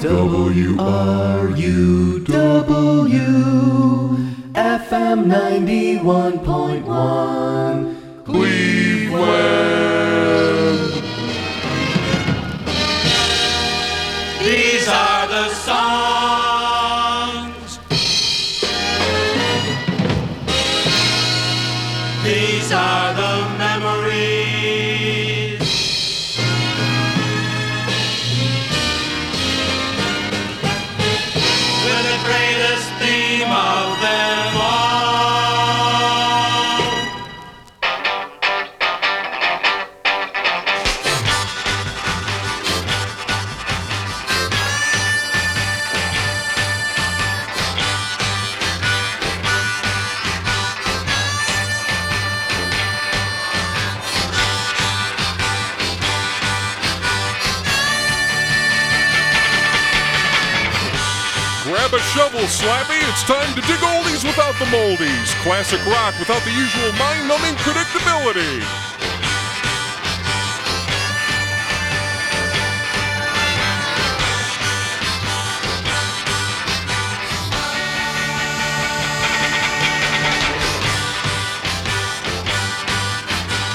W R U W FM 91.1 Cleveland. Without the moldies. Classic rock without the usual mind numbing predictability.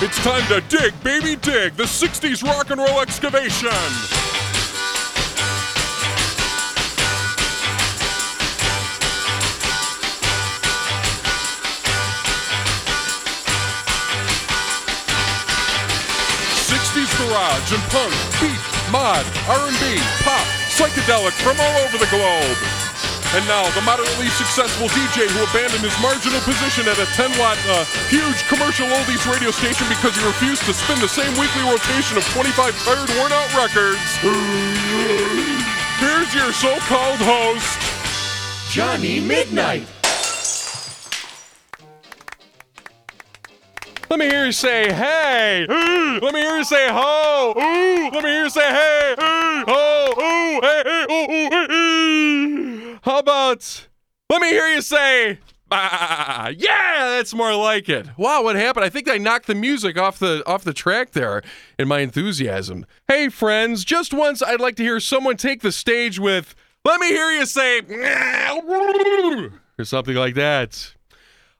It's time to dig, baby, dig the 60s rock and roll excavation. And punk, beat, mod, R&B, pop, psychedelic from all over the globe. And now the moderately successful DJ who abandoned his marginal position at a 10-watt, uh, huge commercial oldies radio station because he refused to spin the same weekly rotation of 25 tired, worn-out records. Here's your so-called host, Johnny Midnight. Let me hear you say hey. Ooh. Let me hear you say ho. Ooh. Let me hear you say hey. Ho. Ooh. Hey. Hey. Ooh. Ooh. Hey. How about? Let me hear you say. Ah, ah, ah, ah, yeah, that's more like it. Wow, what happened? I think I knocked the music off the off the track there in my enthusiasm. Hey friends, just once I'd like to hear someone take the stage with "Let me hear you say" or something like that.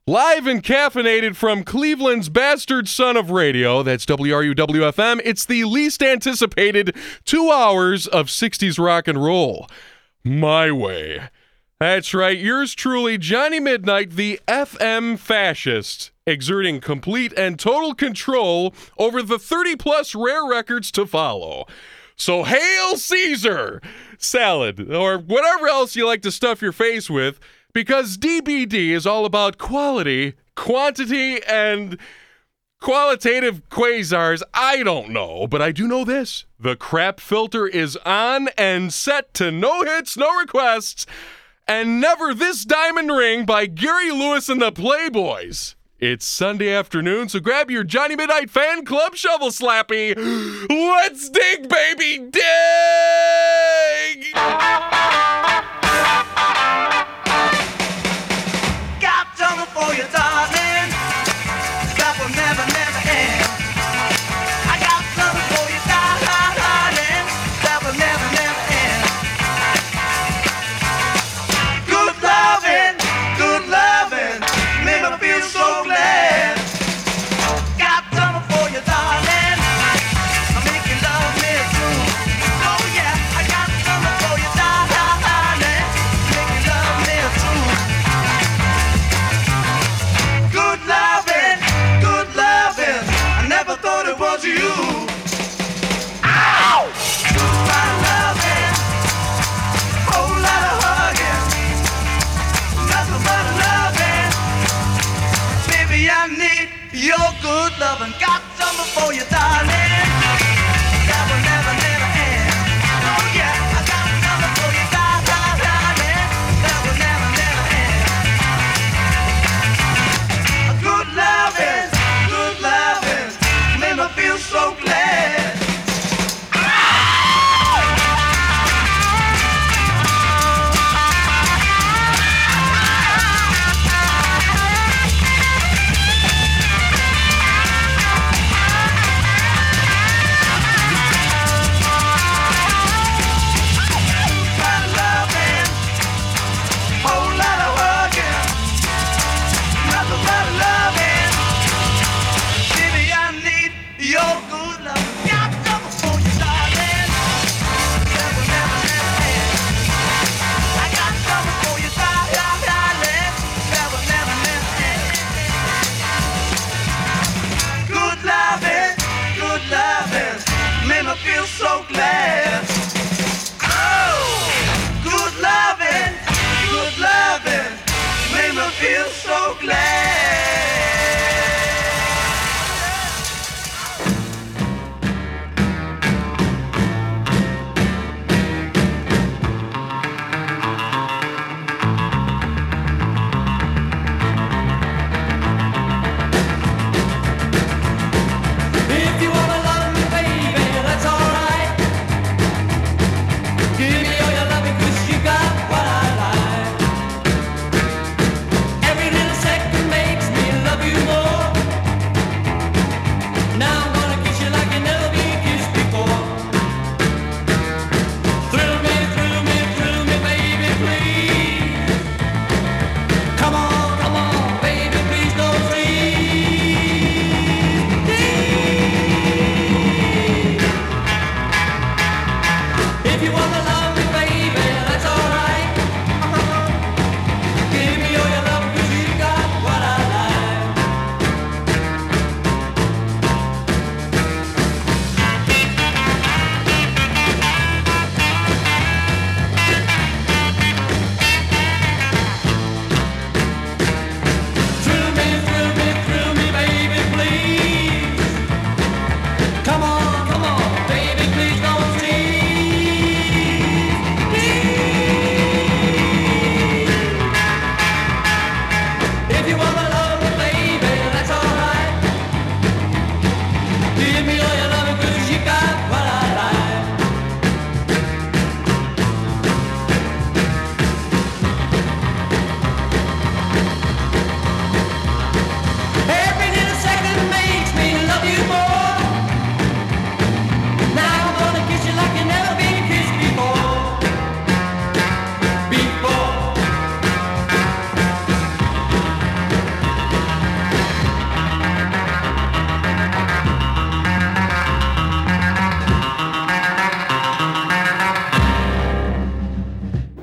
Live and caffeinated from Cleveland's bastard son of radio, that's WRUWFM, it's the least anticipated two hours of 60s rock and roll. My way. That's right, yours truly, Johnny Midnight, the FM fascist, exerting complete and total control over the 30 plus rare records to follow. So, hail Caesar! Salad, or whatever else you like to stuff your face with, because DBD is all about quality, quantity, and qualitative quasars. I don't know, but I do know this the crap filter is on and set to no hits, no requests, and never this diamond ring by Gary Lewis and the Playboys. It's Sunday afternoon, so grab your Johnny Midnight Fan Club shovel slappy. Let's dig, baby, dig!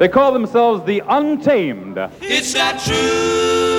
They call themselves the Untamed. It's not true.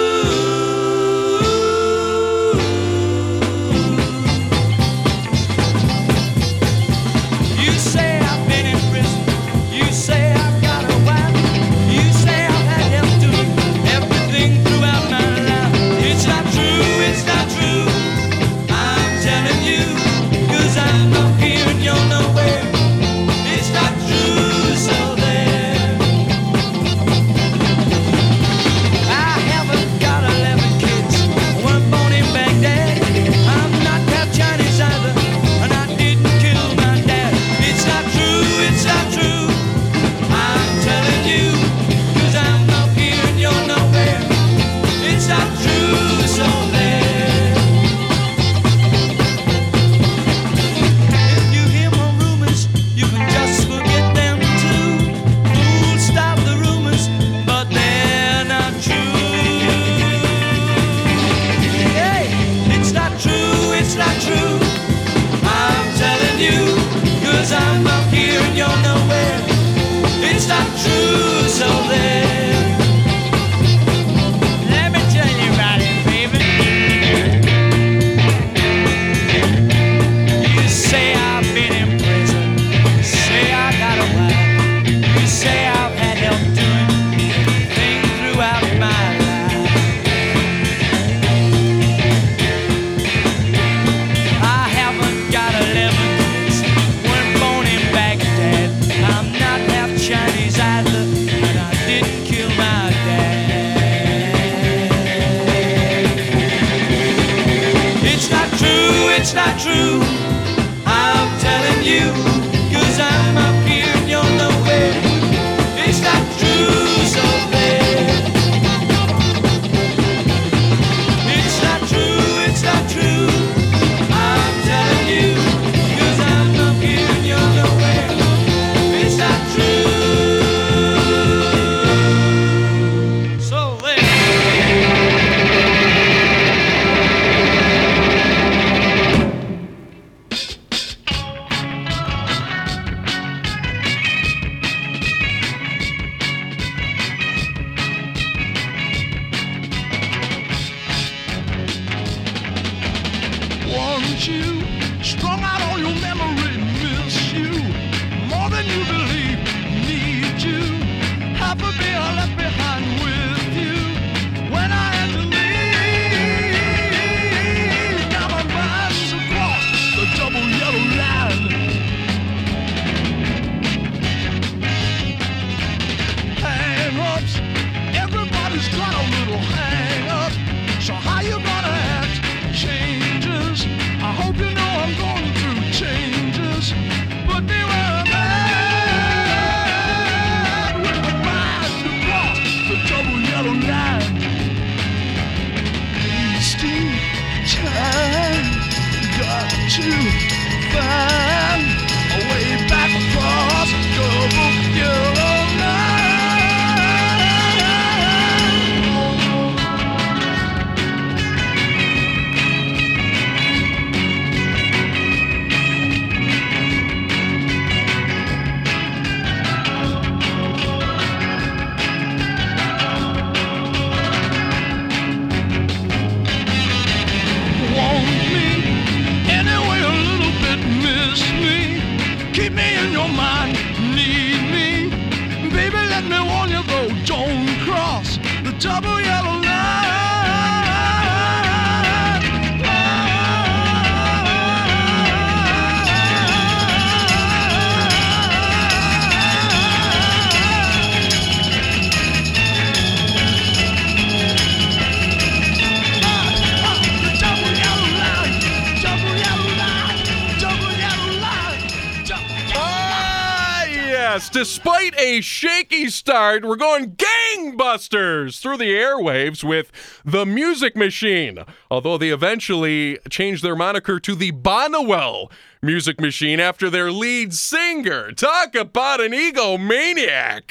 A shaky start, we're going gangbusters through the airwaves with The Music Machine, although they eventually changed their moniker to the Bonniwell Music Machine after their lead singer. Talk about an egomaniac.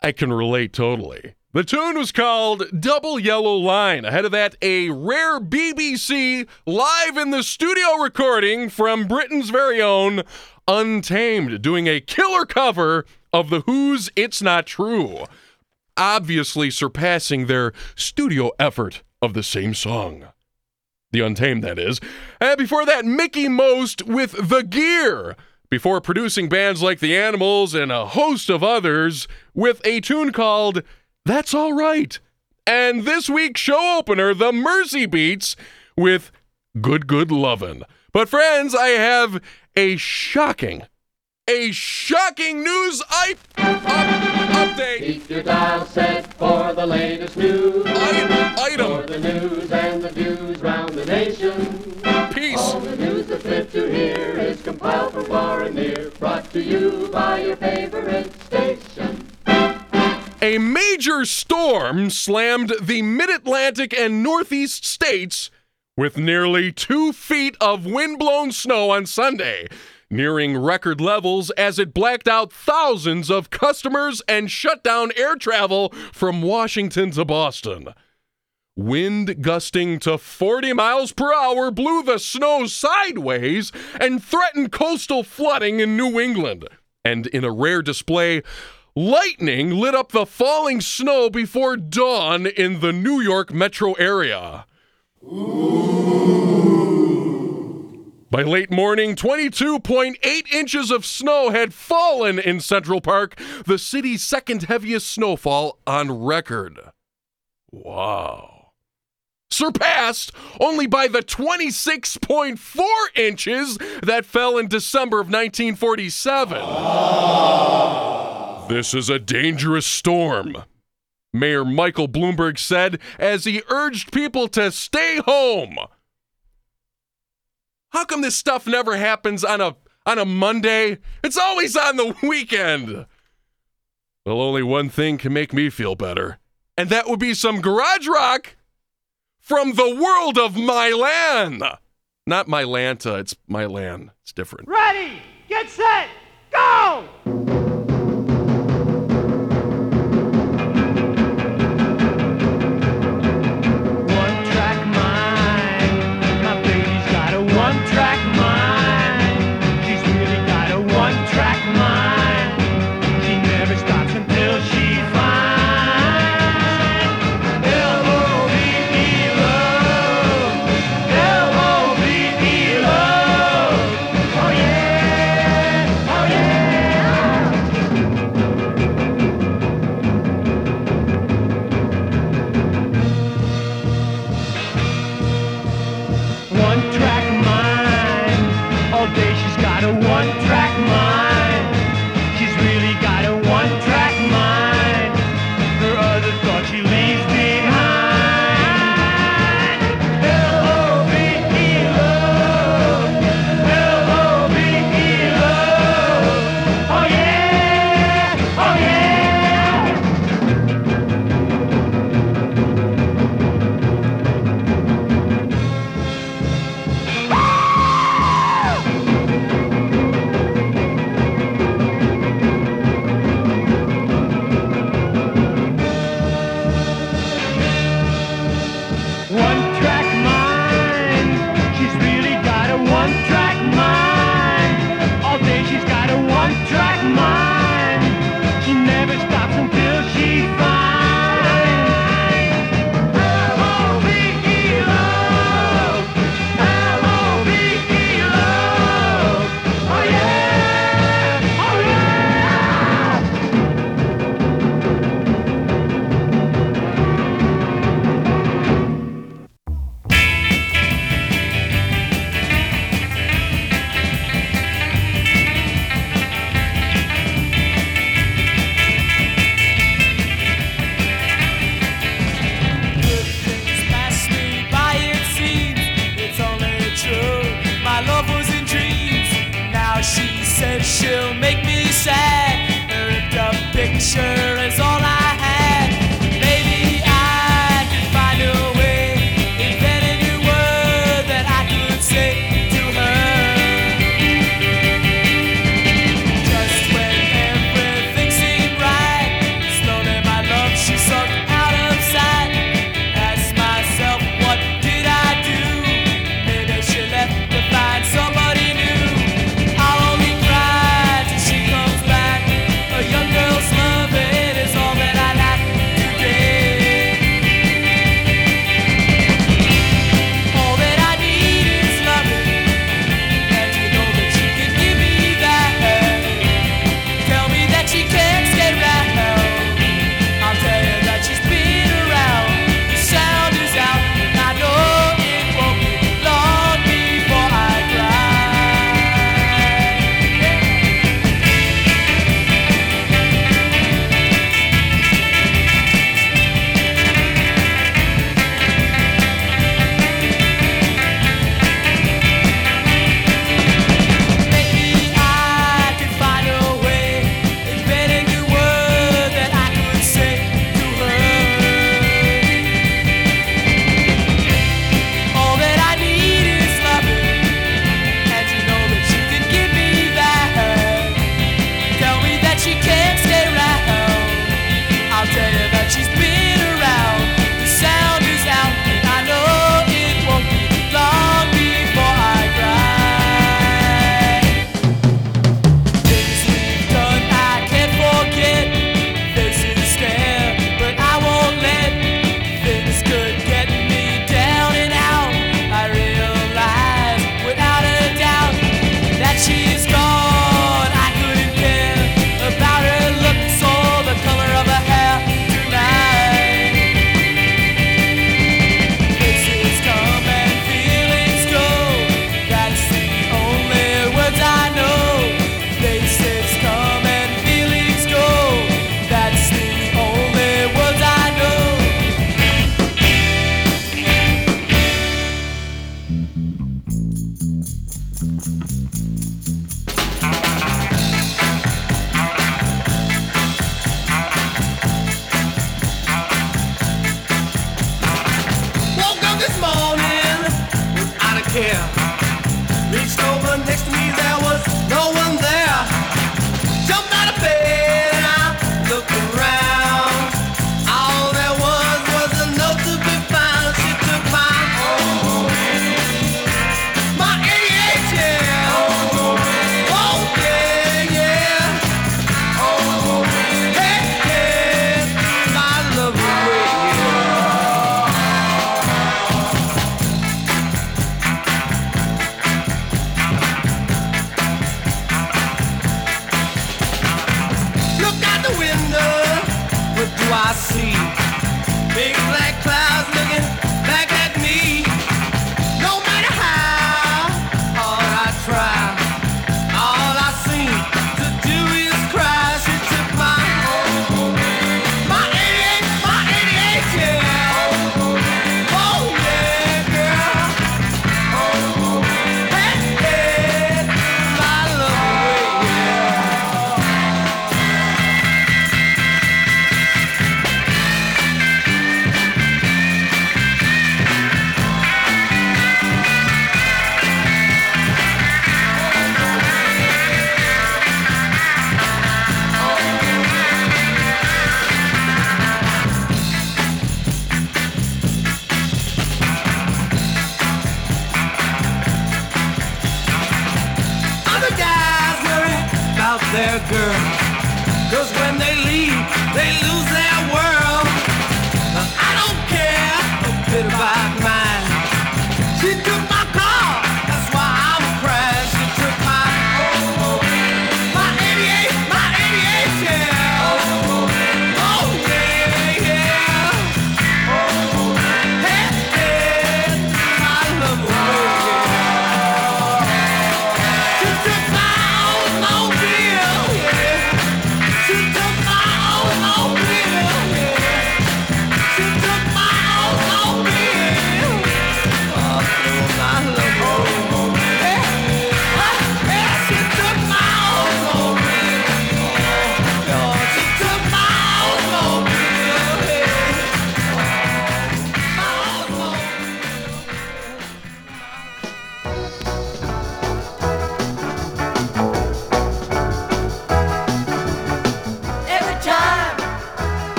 I can relate totally. The tune was called Double Yellow Line. Ahead of that, a rare BBC live in the studio recording from Britain's very own Untamed, doing a killer cover of The Who's It's Not True, obviously surpassing their studio effort of the same song. The Untamed, that is. And before that, Mickie Most with The Gear before producing bands like The Animals and a host of others with a tune called That's All Right. And this week's show opener, The Merseybeats, with Good Good Lovin'. But friends, I have a shocking, a shocking news I- up- update Keep your dial set for the latest news. I- For the news and the views round the nation. piece. All the news that's fit to hear is compiled from far and near. Brought to you by your favorite station. A major storm slammed the mid Atlantic and Northeast states with nearly two feet of windblown snow on Sunday, nearing record levels as it blacked out thousands of customers and shut down air travel from Washington to Boston. Wind gusting to 40 miles per hour blew the snow sideways and threatened coastal flooding in New England. And in a rare display, lightning lit up the falling snow before dawn in the New York metro area. By late morning, 22.8 inches of snow had fallen in Central Park, the city's second heaviest snowfall on record. Wow. Surpassed only by the 26.4 inches that fell in December of 1947. This is a dangerous storm, Mayor Michael Bloomberg said as he urged people to stay home. How come this stuff never happens on a on a Monday? It's always on the weekend. Well, only one thing can make me feel better, and that would be some garage rock from the world of Milan. Not Mylanta, it's Milan. It's different. Ready, get set, go!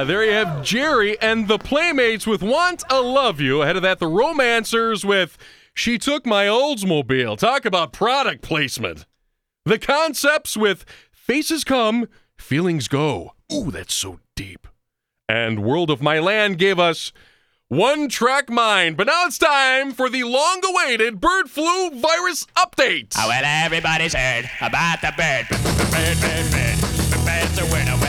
Uh, there you have Jerry and the Playmates with Want a Love You. Ahead of that, the Romancers with She Took My Oldsmobile. Talk about product placement. The Concepts with Faces Come, Feelings Go. Ooh, that's so deep. And World of Milan gave us One Track Mind. But now it's time for the long awaited bird flu virus update. Oh, well, everybody's heard about the bird. Bird, bird, bird. bird. The bird's a winner.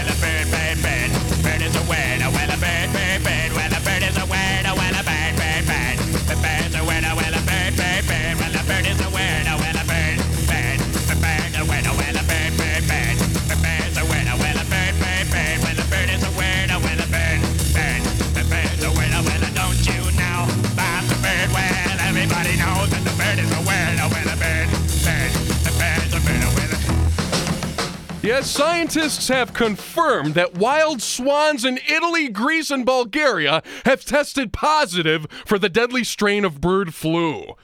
Yes, scientists have confirmed that wild swans in Italy, Greece, and Bulgaria have tested positive for the deadly strain of bird flu.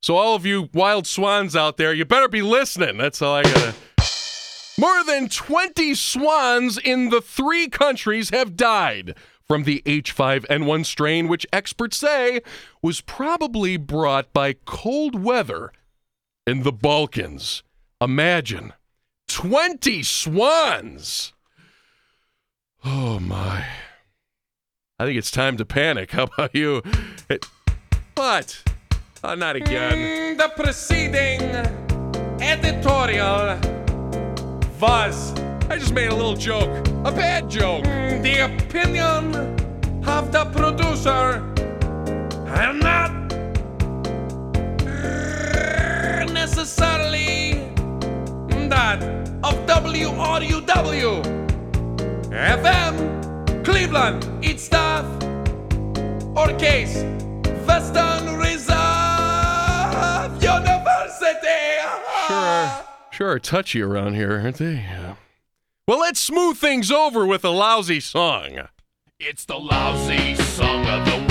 So, all of you wild swans out there, you better be listening. That's all I gotta. More than 20 swans in the three countries have died from the H5N1 strain, which experts say was probably brought by cold weather in the Balkans. Imagine. 20 swans. Oh, my. I think it's time to panic. How about you? It, what? Oh, not again. Mm, the preceding editorial was. I just made a little joke. A bad joke. Mm, the opinion of the producer and not necessarily Hermandad of WRUW FM Cleveland, it's staff or case Western Reserve University. Sure, sure are touchy around here, aren't they? Well, let's smooth things over with a lousy song. It's the lousy song of the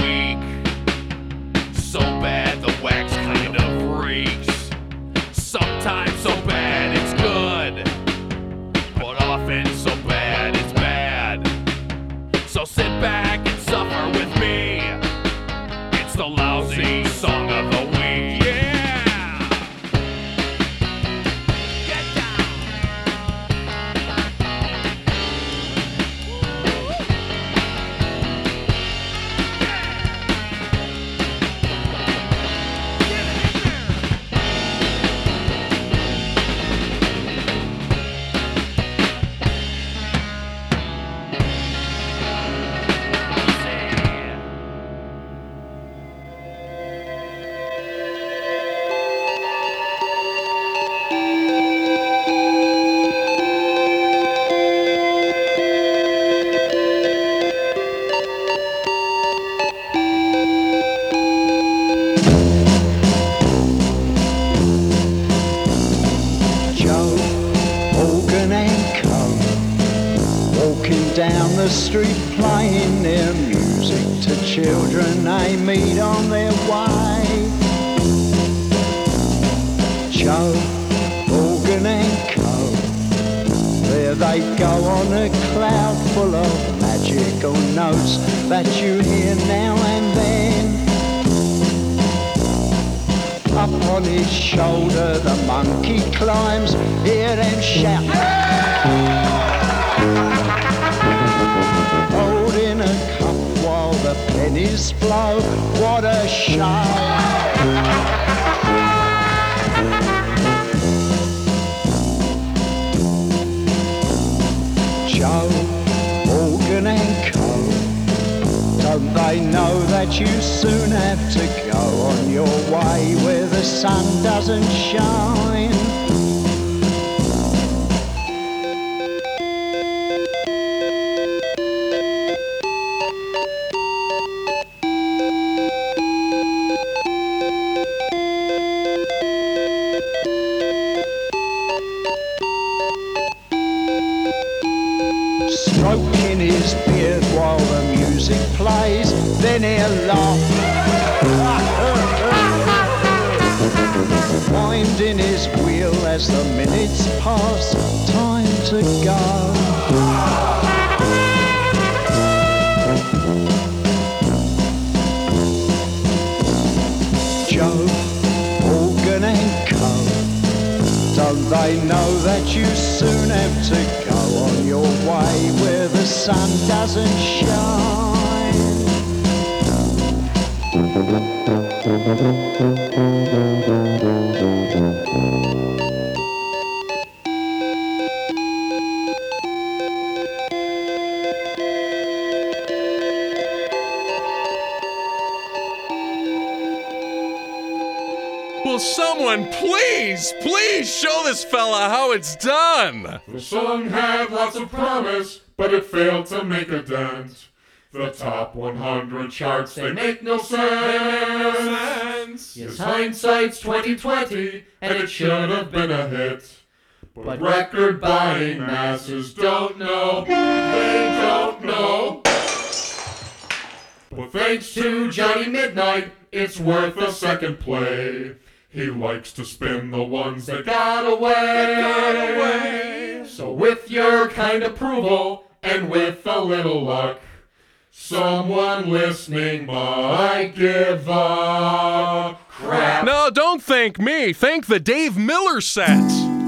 100 charts, they make no sense. Yes, hindsight's 2020, and it should have been a hit. But record buying masses don't know, they don't know. But thanks to Johnny Midnight, it's worth a second play. He likes to spin the ones that got away. So with your kind approval and with a little luck, someone listening might give a crap. No, don't thank me. Thank the Dave Miller set.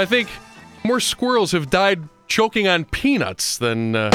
I think more squirrels have died choking on peanuts than. Uh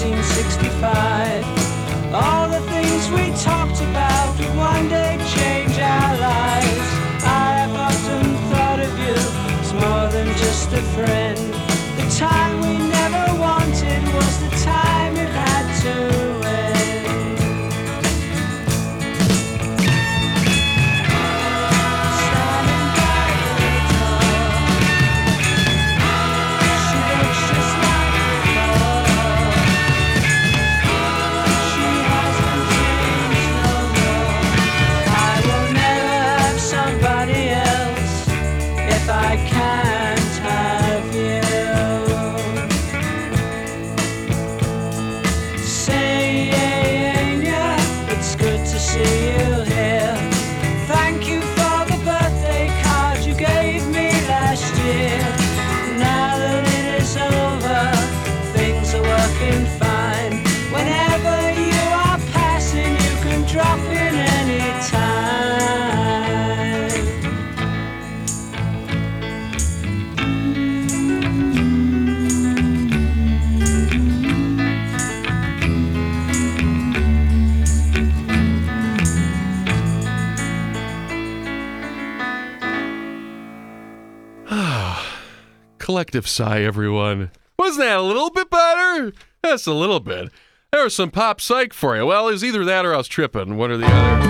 1965. All the things we talked about one day. Collective sigh, everyone. Wasn't that a little bit better? That's a little bit. There was some pop psych for you. Well, it was either that or I was tripping, one or the other.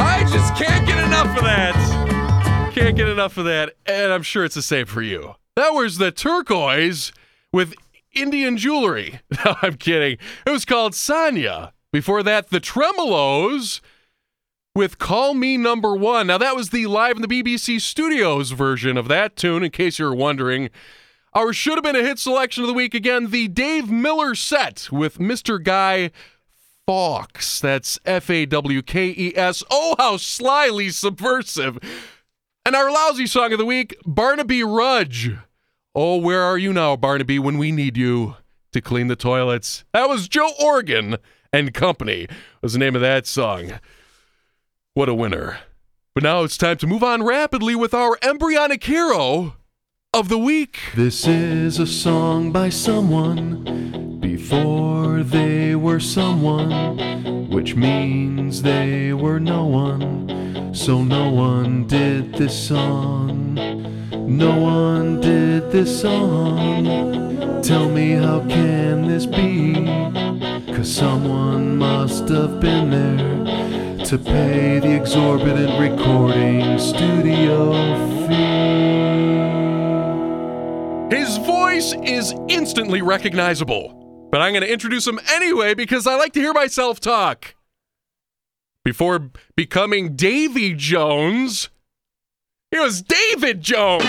I just can't get enough of that. Can't get enough of that, and I'm sure it's the same for you. That was the turquoise with Indian jewelry. No, I'm kidding. It was called Saynia. Before that, the Tremeloes with Call Me Number One. Now, that was the live in the BBC Studios version of that tune, in case you're wondering. Our should have been a hit selection of the week again, the Dave Miller set with Mr. Guy Fawkes. That's F A W K E S. Oh, how slyly subversive. And our lousy song of the week, Barnaby Rudge. Oh, where are you now, Barnaby, when we need you to clean the toilets? That was Joe Organ and Company, was the name of that song. What a winner. But now it's time to move on rapidly with our embryonic hero of the week. This is a song by someone before they were someone, which means they were no one. So no one did this song. No one did this song. Tell me how can this be? Cause someone must have been there to pay the exorbitant recording studio fee. His voice is instantly recognizable, but I'm going to introduce him anyway because I like to hear myself talk. Before becoming Davy Jones, he was David Jones.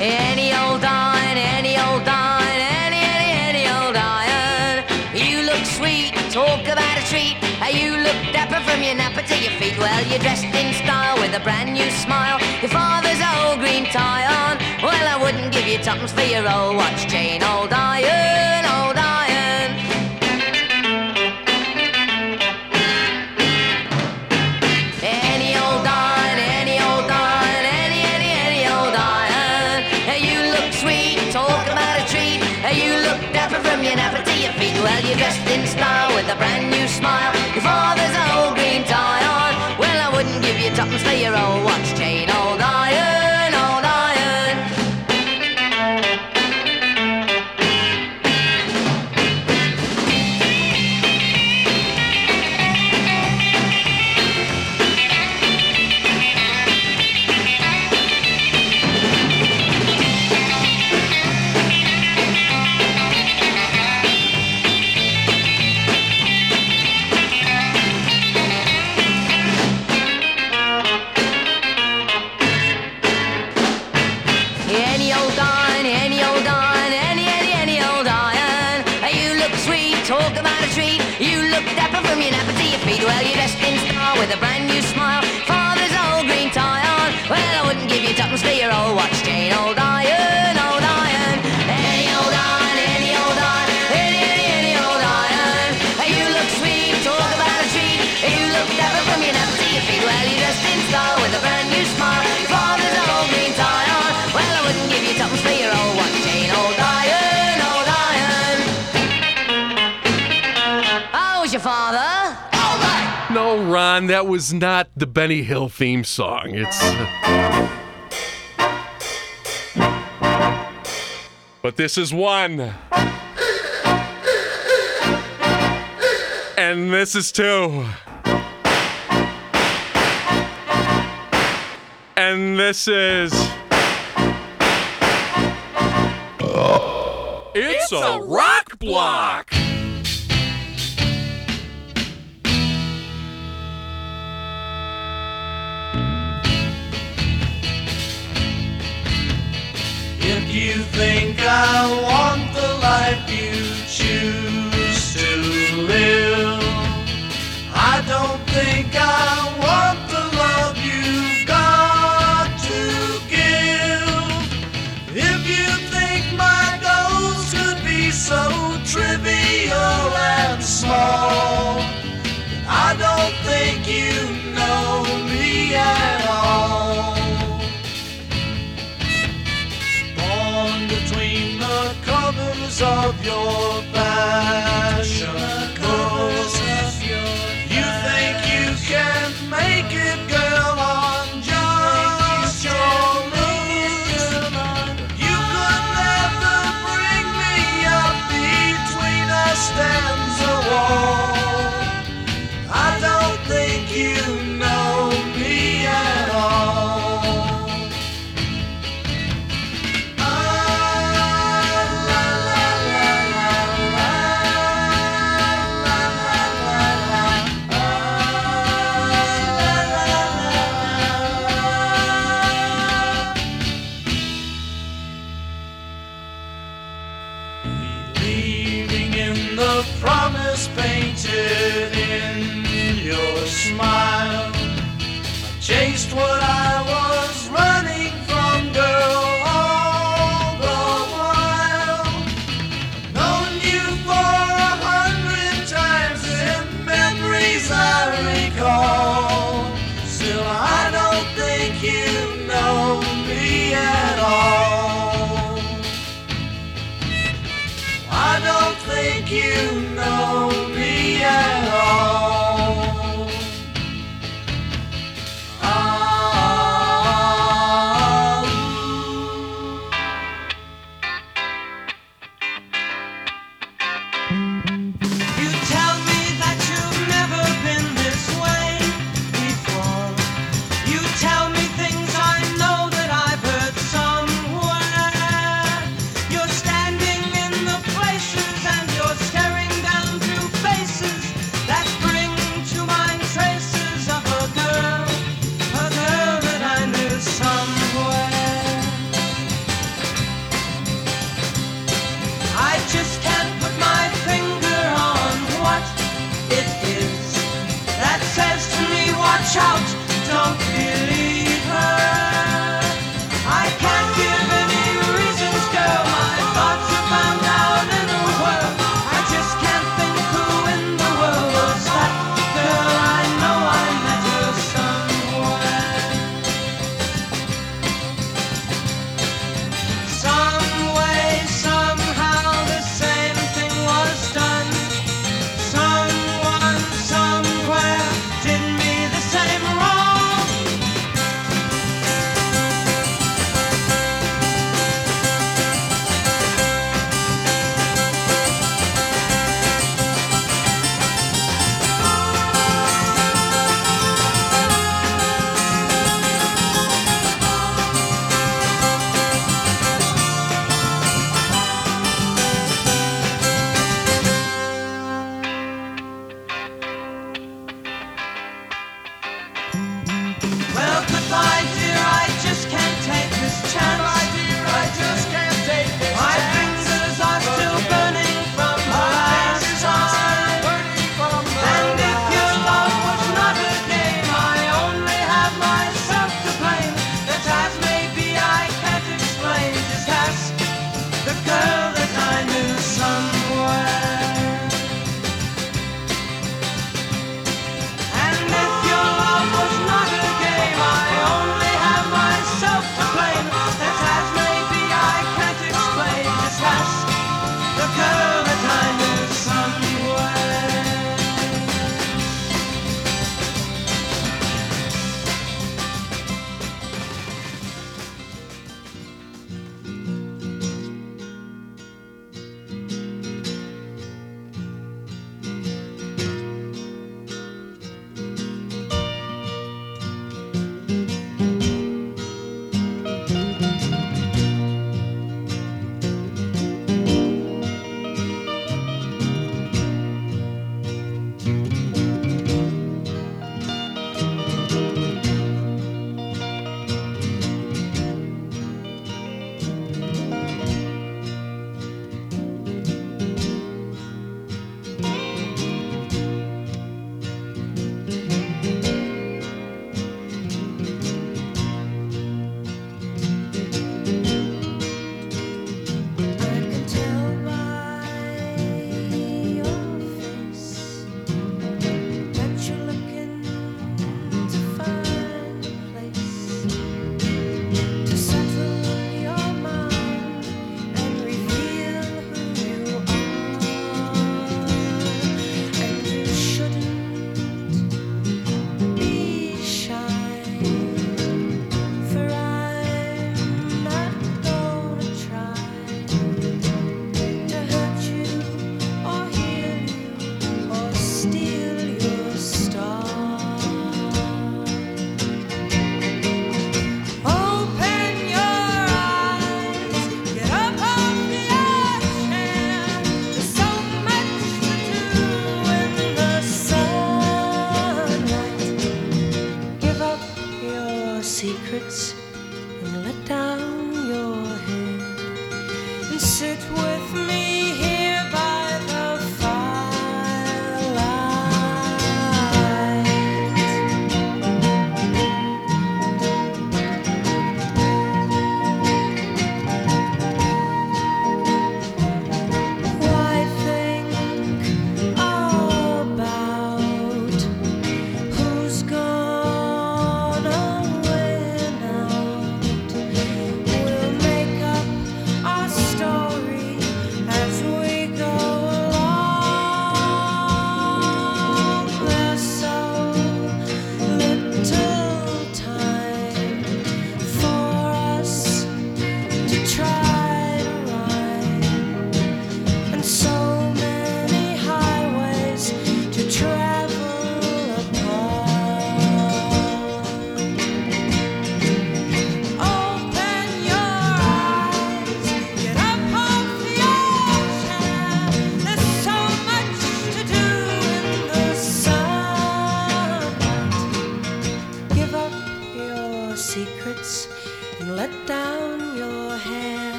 Any old iron, any old iron, any, any, any old iron. You look sweet, talk about a treat. You look dapper from your napper to your feet. Well, you're dressed in style with a brand new smile. Your father's old green. Well, Wouldn't tuppence for your old watch chain. Old iron, old iron. Any old iron, any old iron, any, any, any old iron. You look sweet, talk about a treat. You look dapper from your napper to your feet. Well, you're dressed in style with a brand new smile. Your father's old green tie on. Well, I wouldn't give you tuppence for your old watch that was not the Benny Hill theme song. It's. But this is one. And this is two. And this is. It's, a, rock block. I want the life you your passion you.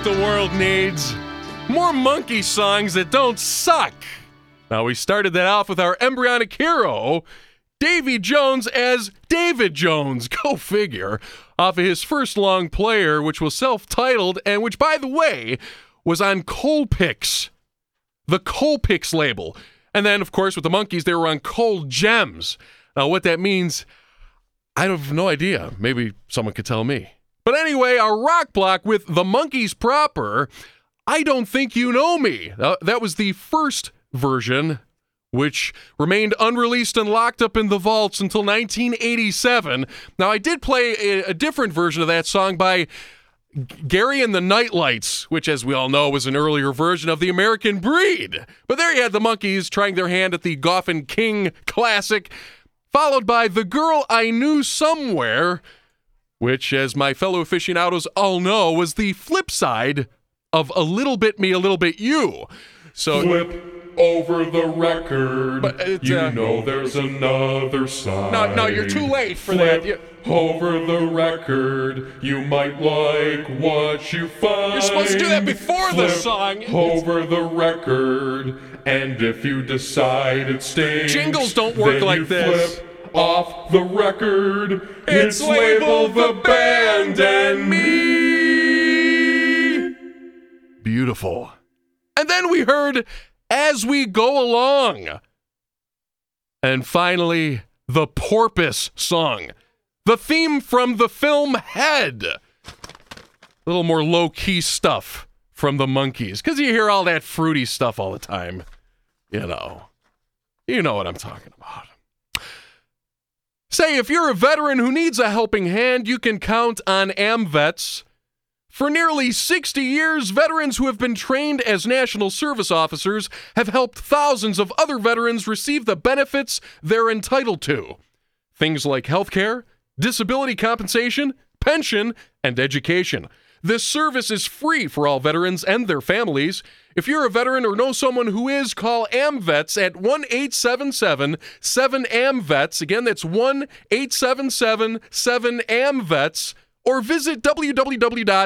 What the world needs. More Monkee songs that don't suck. Now, we started that off with our embryonic hero, Davy Jones, as David Jones. Go figure. Off of his first long player, which was self titled, and which, by the way, was on Colpix, the Colpix label. And then, of course, with the Monkees, they were on Colgems. Now, what that means, I have no idea. Maybe someone could tell me. But anyway, our rock block with the Monkees proper, I Don't Think You Know Me. Uh, that was the first version, which remained unreleased and locked up in the vaults until 1987. Now, I did play a, a different version of that song by G- Gary and the Nightlights, which, as we all know, was an earlier version of the American Breed. But there you had the Monkees trying their hand at the Goffin King classic, followed by The Girl I Knew Somewhere, which, as my fellow aficionados all know, was the flip side of A Little Bit Me, A Little Bit You. So Flip over the record. But you uh, know there's another side. No, no, you're too late for Flip that. You- Over the record, you might like what you find. You're supposed to do that before the Flip song. Over the record, and if you decide it stinks, Jingles don't work like this. Off the record. It's labeled the band and me. Beautiful. And then we heard As We Go Along. And finally, the Porpoise song, the theme from the film Head. A little more low key stuff from the Monkees, because you hear all that fruity stuff all the time. You know, you know what I'm talking about. Say, if you're a veteran who needs a helping hand, you can count on AmVets. For nearly 60 years, veterans who have been trained as National Service Officers have helped thousands of other veterans receive the benefits they're entitled to. Things like health care, disability compensation, pension, and education. This service is free for all veterans and their families. If you're a veteran or know someone who is, call AmVets at 1 877 7 AmVets. Again, that's 1 877 7 AmVets or visit www.amvets.org.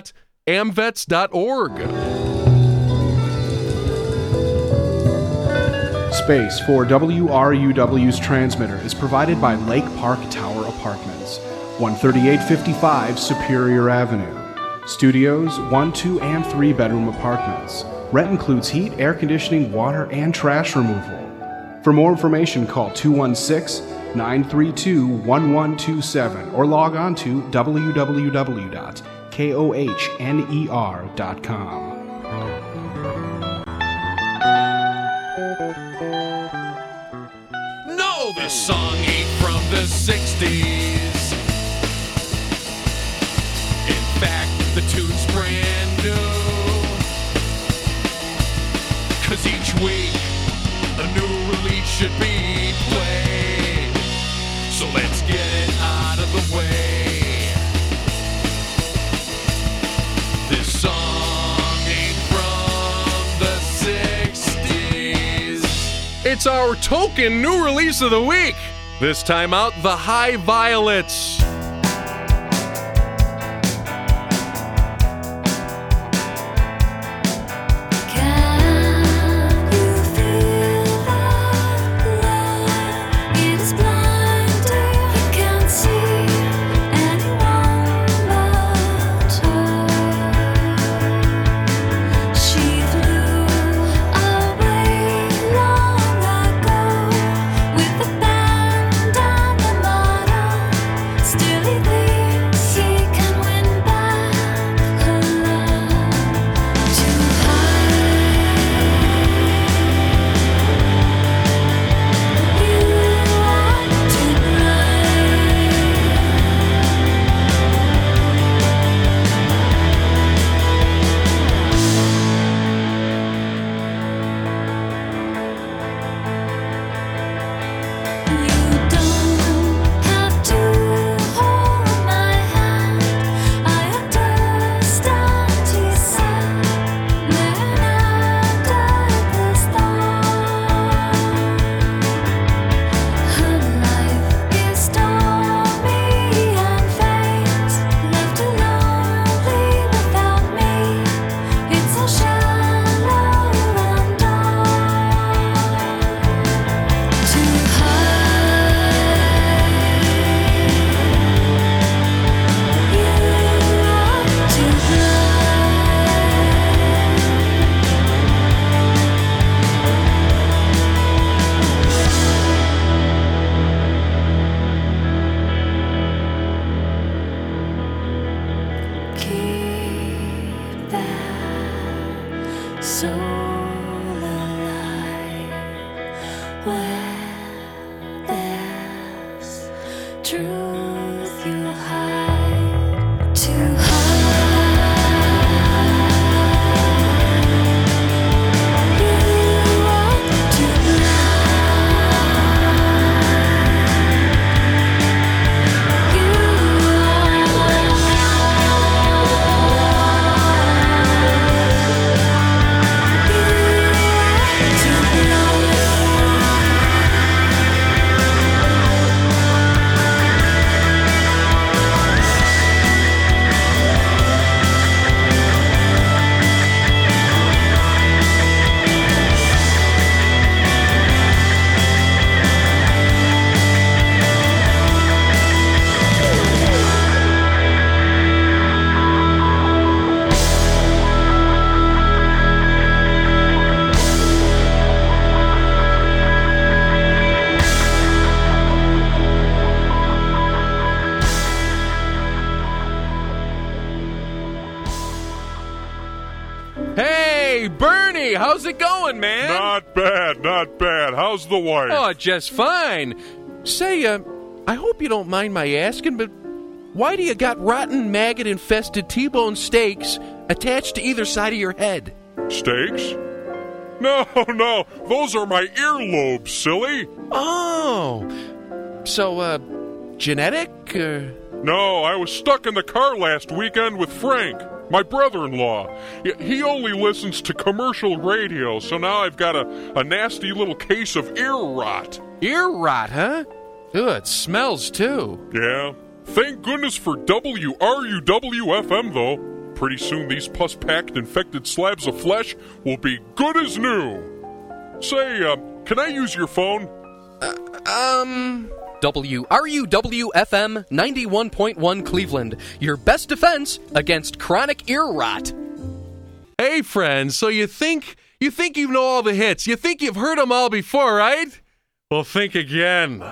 Space for WRUW's transmitter is provided by Lake Park Tower Apartments, 13855 Superior Avenue. Studios, 1, 2, and 3 bedroom apartments. Rent includes heat, air conditioning, water, and trash removal. For more information, call 216 932 1127 or log on to www.kohner.com. No, this song ain't from the 60s. Should be played. So let's get it out of the way. This song ain't from the 60s. It's our token new release of the week. This time out, The High Violets. Oh, just fine. Say, uh, I hope you don't mind my asking, but why do you got rotten, maggot infested T bone steaks attached to either side of your head? Steaks? No, no, those are my earlobes, silly. Oh. So, uh, genetic? Uh... No, I was stuck in the car last weekend with Frank, my brother in law. He only listens to commercial radio, so now I've got a, a nasty little case of ear rot. Ear rot, huh? Ugh, it smells too. Yeah. Thank goodness for WRUWFM, though. Pretty soon, these pus packed infected slabs of flesh will be good as new. Say, uh, can I use your phone? Um. WRUWFM 91.1 Cleveland, your best defense against chronic ear rot. Hey, friends, so you think you think you know all the hits? You think you've heard them all before, right? Well, think again.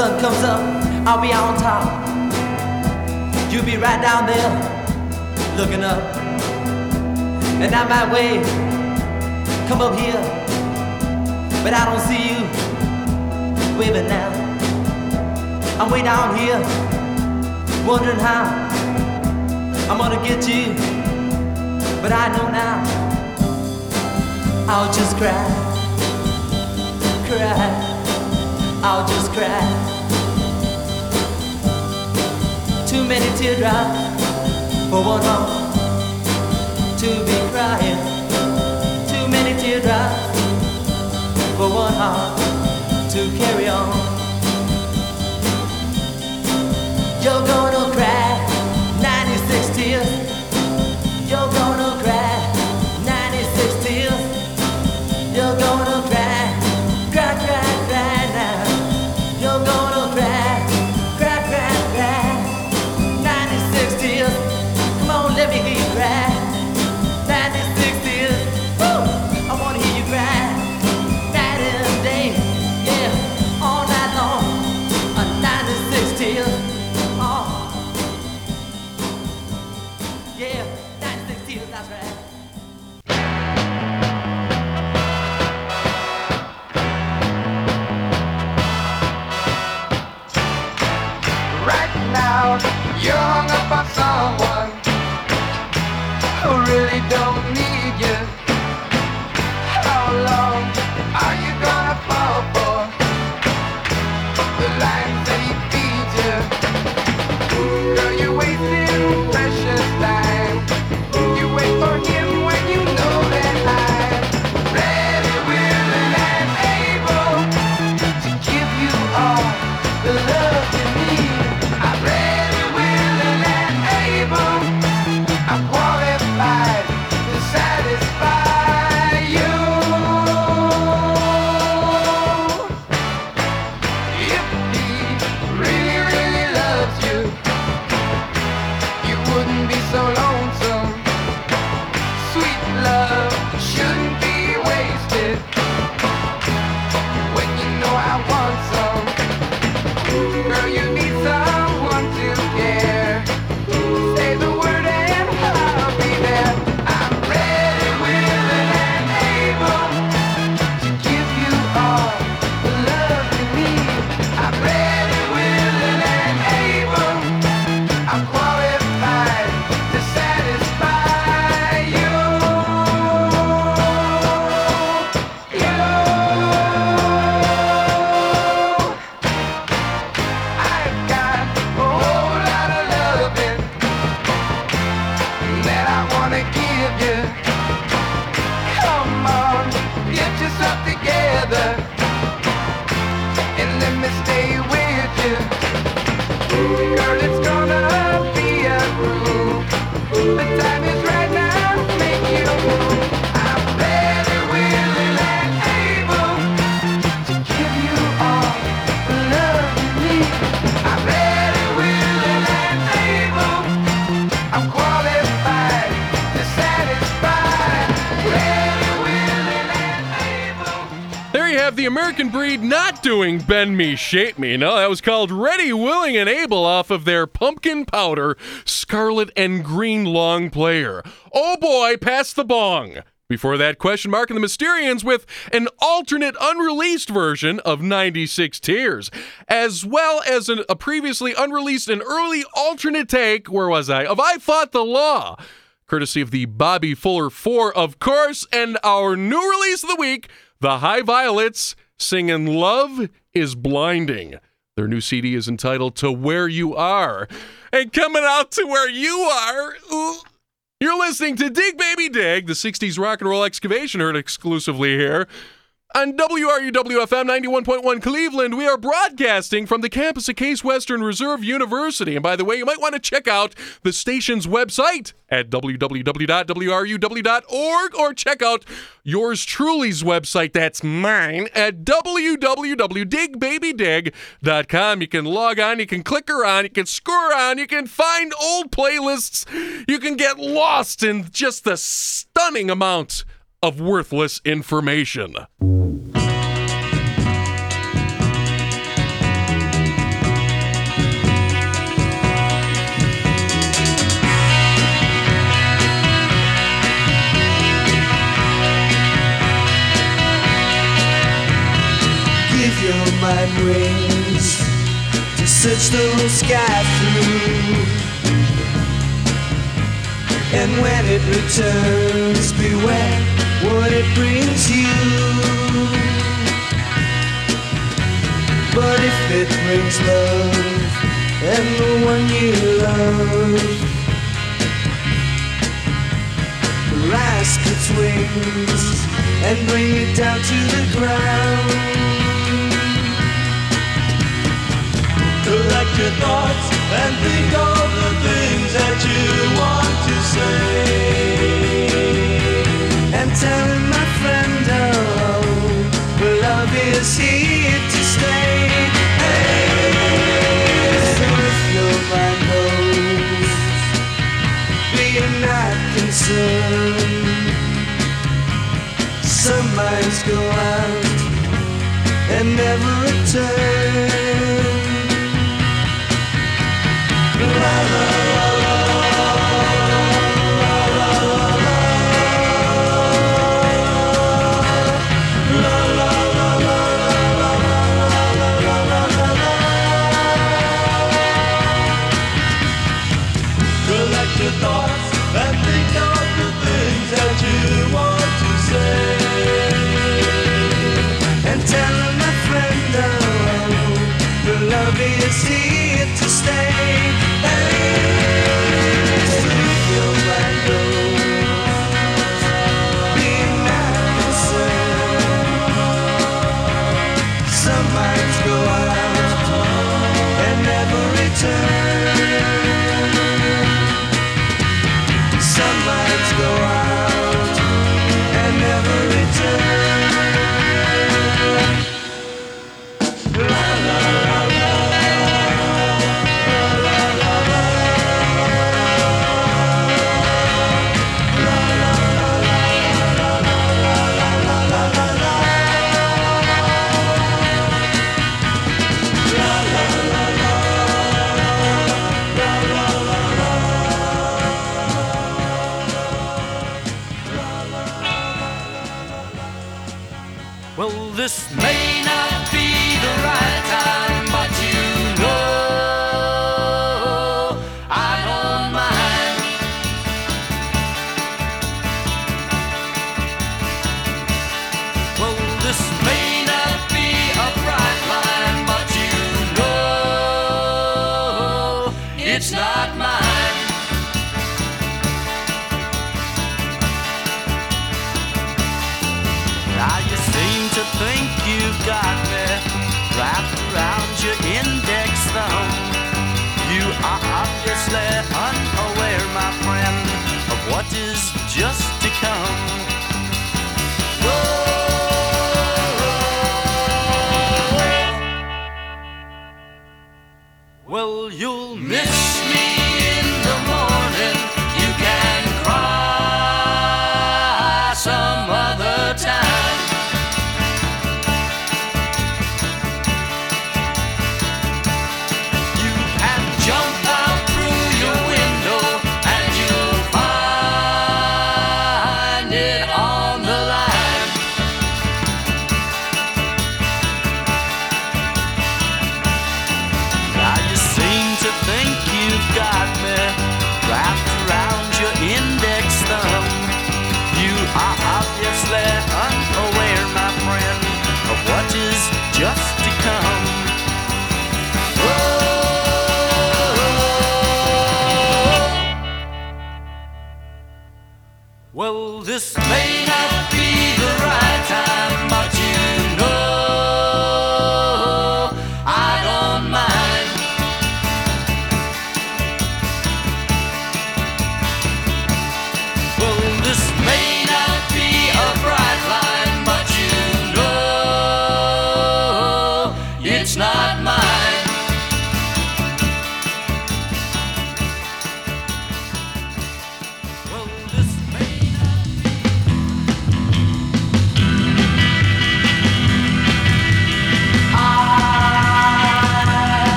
sun comes up, I'll be on top. You'll be right down there, looking up. And I might wave, come up here, but I don't see you waving now. I'm way down here, wondering how I'm gonna get you, but I know now. I'll just cry, cry. I'll just cry. Too many teardrops for one heart to be crying. Too many teardrops for one heart to carry on. You're gonna cry. the American breed not doing Bend Me, Shape Me. No, that was called Ready, Willing, and Able off of their Pumpkin Powder Scarlet and Green Long Player. Oh boy, pass the bong. Before that, Question Mark and the Mysterians with an alternate unreleased version of 96 Tears, as well as an, a previously unreleased and early alternate take, where was I, of I Fought the Law, courtesy of the Bobby Fuller 4, of course, and our new release of the week, The High Violets, singing Love is Blinding. Their new CD is entitled To Where You Are. And coming out to where you are, ooh, you're listening to Dig Baby Dig, the 60s rock and roll excavation heard exclusively here. On WRUWFM 91.1 Cleveland, we are broadcasting from the campus of Case Western Reserve University. And by the way, you might want to check out the station's website at www.wruw.org or check out yours truly's website, that's mine, at www.digbabydig.com. You can log on, you can click around, you can scroll around, you can find old playlists, you can get lost in just the stunning amount of worthless information. Wings to search the sky through. And when it returns, beware what it brings you. But if it brings love and the one you love, rise its wings and bring it down to the ground. Collect your thoughts and think of the things that you want to say. And tell my friend, oh, love is here to stay. Hey, so if your mind goes, be not concerned. Some minds go out and never return.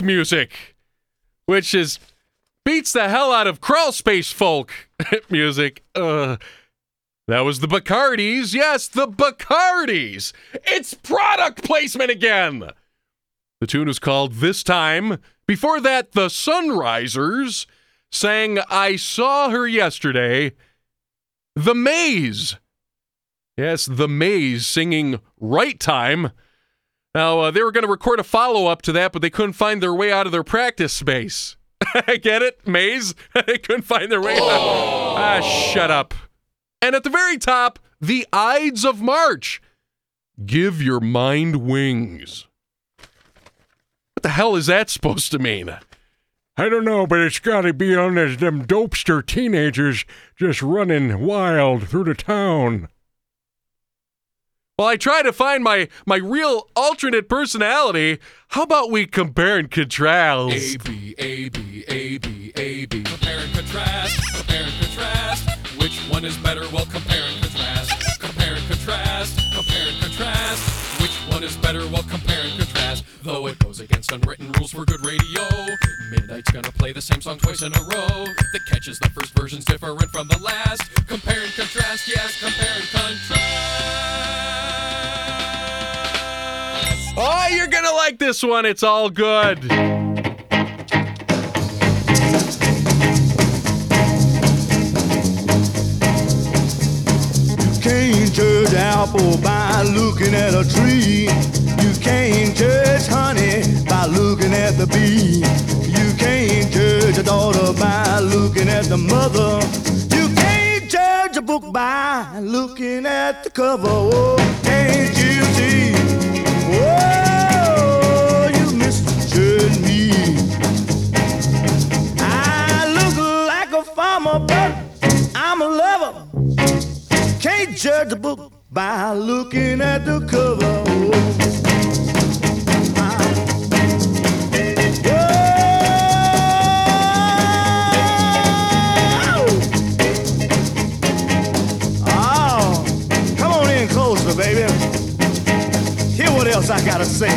Music, which is beats the hell out of crawl space folk music. Uh, that was the Bacardis. Yes, the Bacardis. It's product placement again. The tune is called This Time. Before that, the Sunrisers sang I Saw Her Yesterday. The Maze. Yes, The Maze singing Right Time. Now, uh, they were going to record a follow up to that, but they couldn't find their way out of their practice space. Get it? Maze? they couldn't find their way out. Ah, shut up. And at the very top, the Ides of March. Give your mind wings. What the hell is that supposed to mean? I don't know, but it's got to be on as them dopester teenagers just running wild through the town. While I try to find my my real alternate personality, how about we compare and contrast? A B A B A B A B. Compare and contrast. Compare and contrast. Which one is better? Well, compare and contrast. Compare and contrast. Compare and contrast. Which one is better? Well, compare contrast. Though it goes against unwritten rules for good radio. Midnight's gonna play the same song twice in a row. The catch is the first version's different from the last. Compare and contrast. Yes, compare and contrast. Oh, you're gonna like this one. It's all good. Can't apple by looking at a tree. You can't judge honey by looking at the bee. You can't judge a daughter by looking at the mother. You can't judge a book by looking at the cover. Oh, can't you see? Oh, you misjudge me. I look like a farmer, but I'm a lover. Can't judge a book by looking at the cover. Oh, come on in closer, baby. Hear what else I gotta say.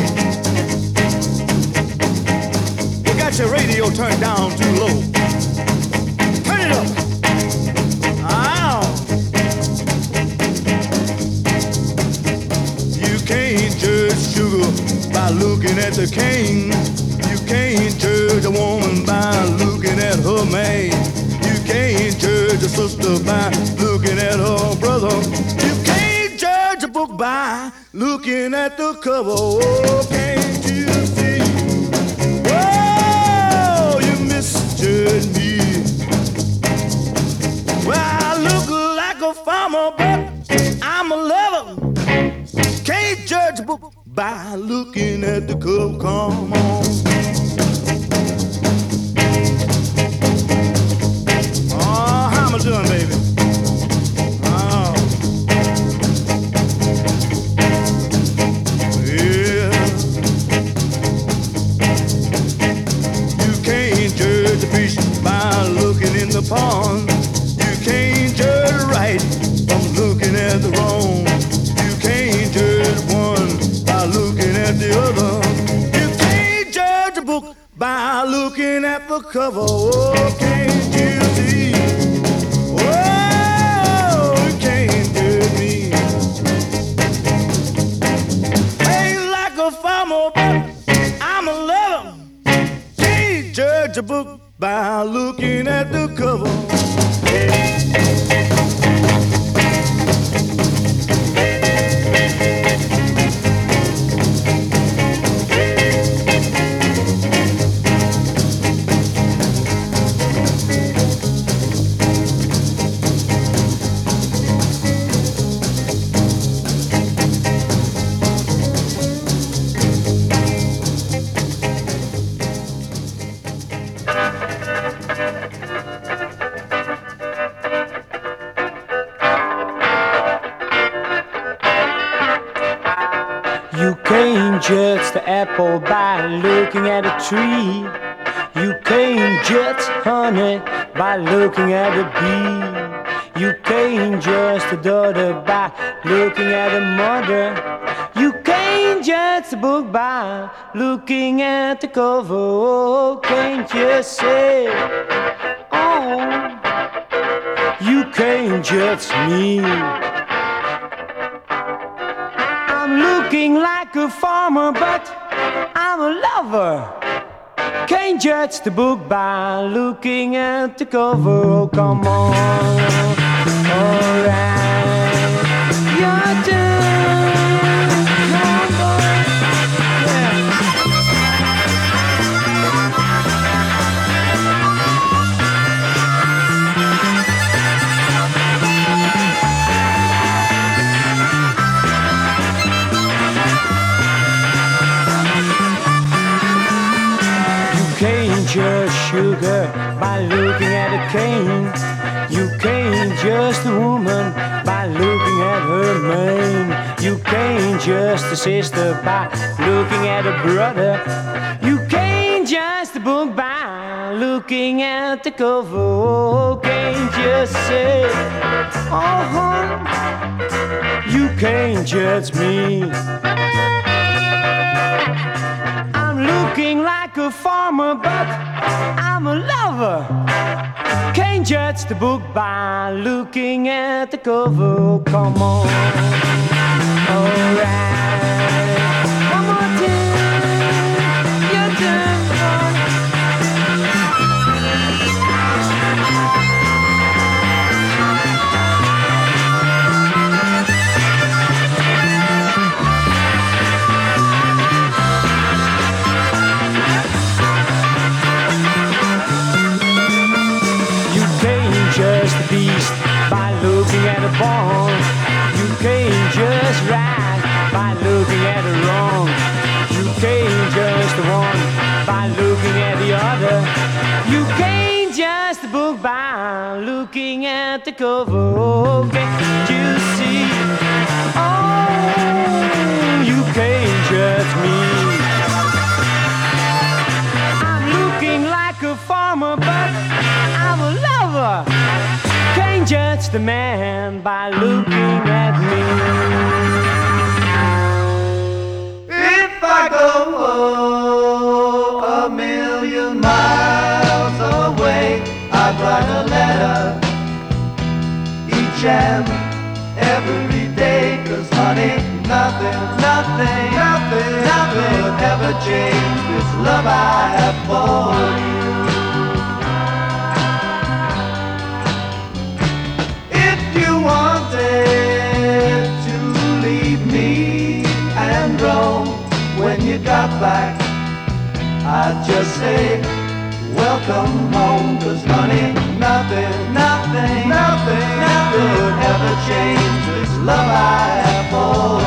You got your radio turned down too low. Sugar by looking at the cane. You can't judge a woman by looking at her man. You can't judge a sister by looking at her brother. You can't judge a book by looking at the cover. Oh, can't you see? Oh, you misjudge me. Well, I look like a farmer, but I'm a lover. Can't judge a book by looking at the cover. Come on. Oh, cover. Oh, Judge the book by looking at the cover. Oh, come on. Alright. Judge the woman by looking at her mane. You can't judge the sister by looking at a brother. You can't judge the book by looking at the cover. Oh, can't just say, oh, huh. you can't judge me. I'm looking like a farmer, but I'm a lover. Can't judge the book by looking at the cover. Come on. Alright. Book by looking at the cover. Oh, can't you see? Oh, you can't judge me. I'm looking like a farmer, but I'm a lover. Can't judge the man by looking change this love I have for you. If you wanted to leave me and roam when you got back, I'd just say, welcome home, cause honey, nothing, nothing, nothing, nothing could ever change this love I have for you.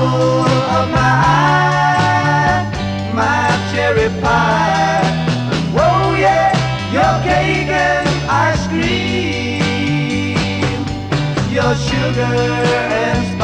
Apple of my eye, my cherry pie. Whoa, yeah, your cake and ice cream, your sugar and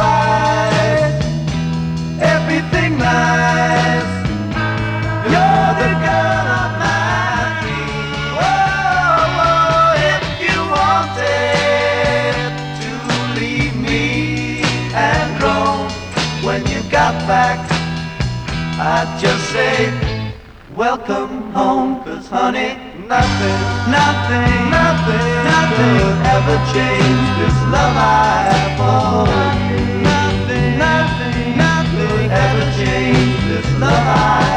welcome home, cause honey, nothing, nothing, nothing, nothing could ever change this love I have for you. Nothing, nothing, nothing could ever change this love I have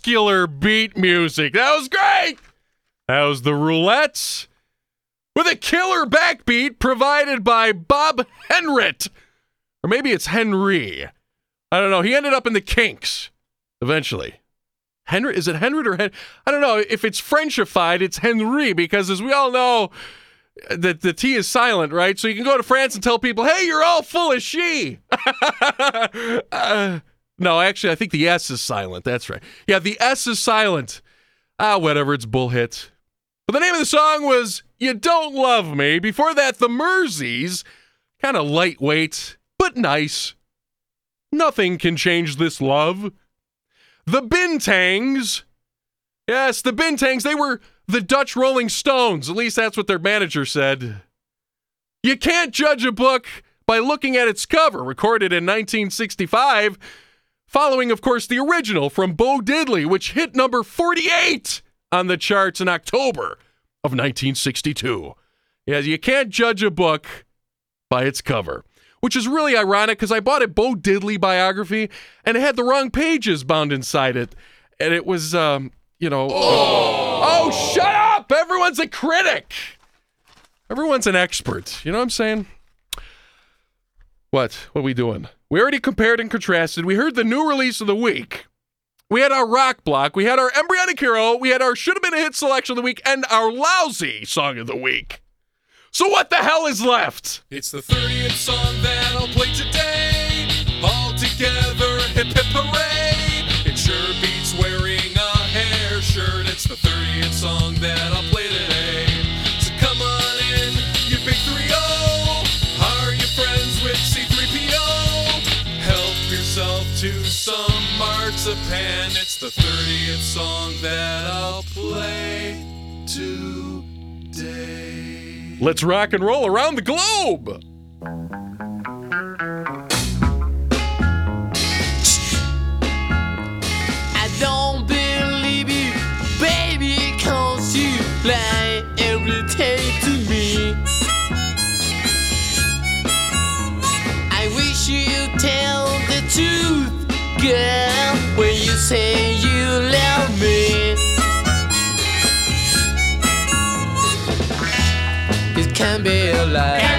muscular beat music. That was great. That was the Roulettes with a killer backbeat provided by Bob Henrit. Or maybe it's Henry. I don't know. He ended up in the Kinks eventually. Henry is it Henry or Hen? I don't know. If it's Frenchified, it's Henry because as we all know, that the T is silent, right? So you can go to France and tell people, "Hey, you're all full of she." Uh, no, actually, I think the S is silent. That's right. Yeah, the S is silent. Ah, whatever. It's bull bullhit. But the name of the song was "You Don't Love Me." Before that, the Merseys, kind of lightweight but nice. Nothing can change this love. The Bintangs. Yes, the Bintangs. They were the Dutch Rolling Stones. At least that's what their manager said. You can't judge a book by looking at its cover, recorded in 1965, following, of course, the original from Bo Diddley, which hit number 48 on the charts in October of 1962. Yes, you can't judge a book by its cover, which is really ironic because I bought a Bo Diddley biography and it had the wrong pages bound inside it. And it was, um, you know. Oh, shut up! Everyone's a critic! Everyone's an expert. You know what I'm saying? What? What are we doing? We already compared and contrasted. We heard the new release of the week. We had our rock block. We had our embryonic hero. We had our should have been a hit selection of the week and our lousy song of the week. So what the hell is left? It's the 30th song that I'll play today. All together, hip hip hooray! The 30th song that I'll play today. Let's rock and roll around the globe. I don't believe you, baby, cause you lie every day to me. I wish you'd tell the truth girl, when you say can be a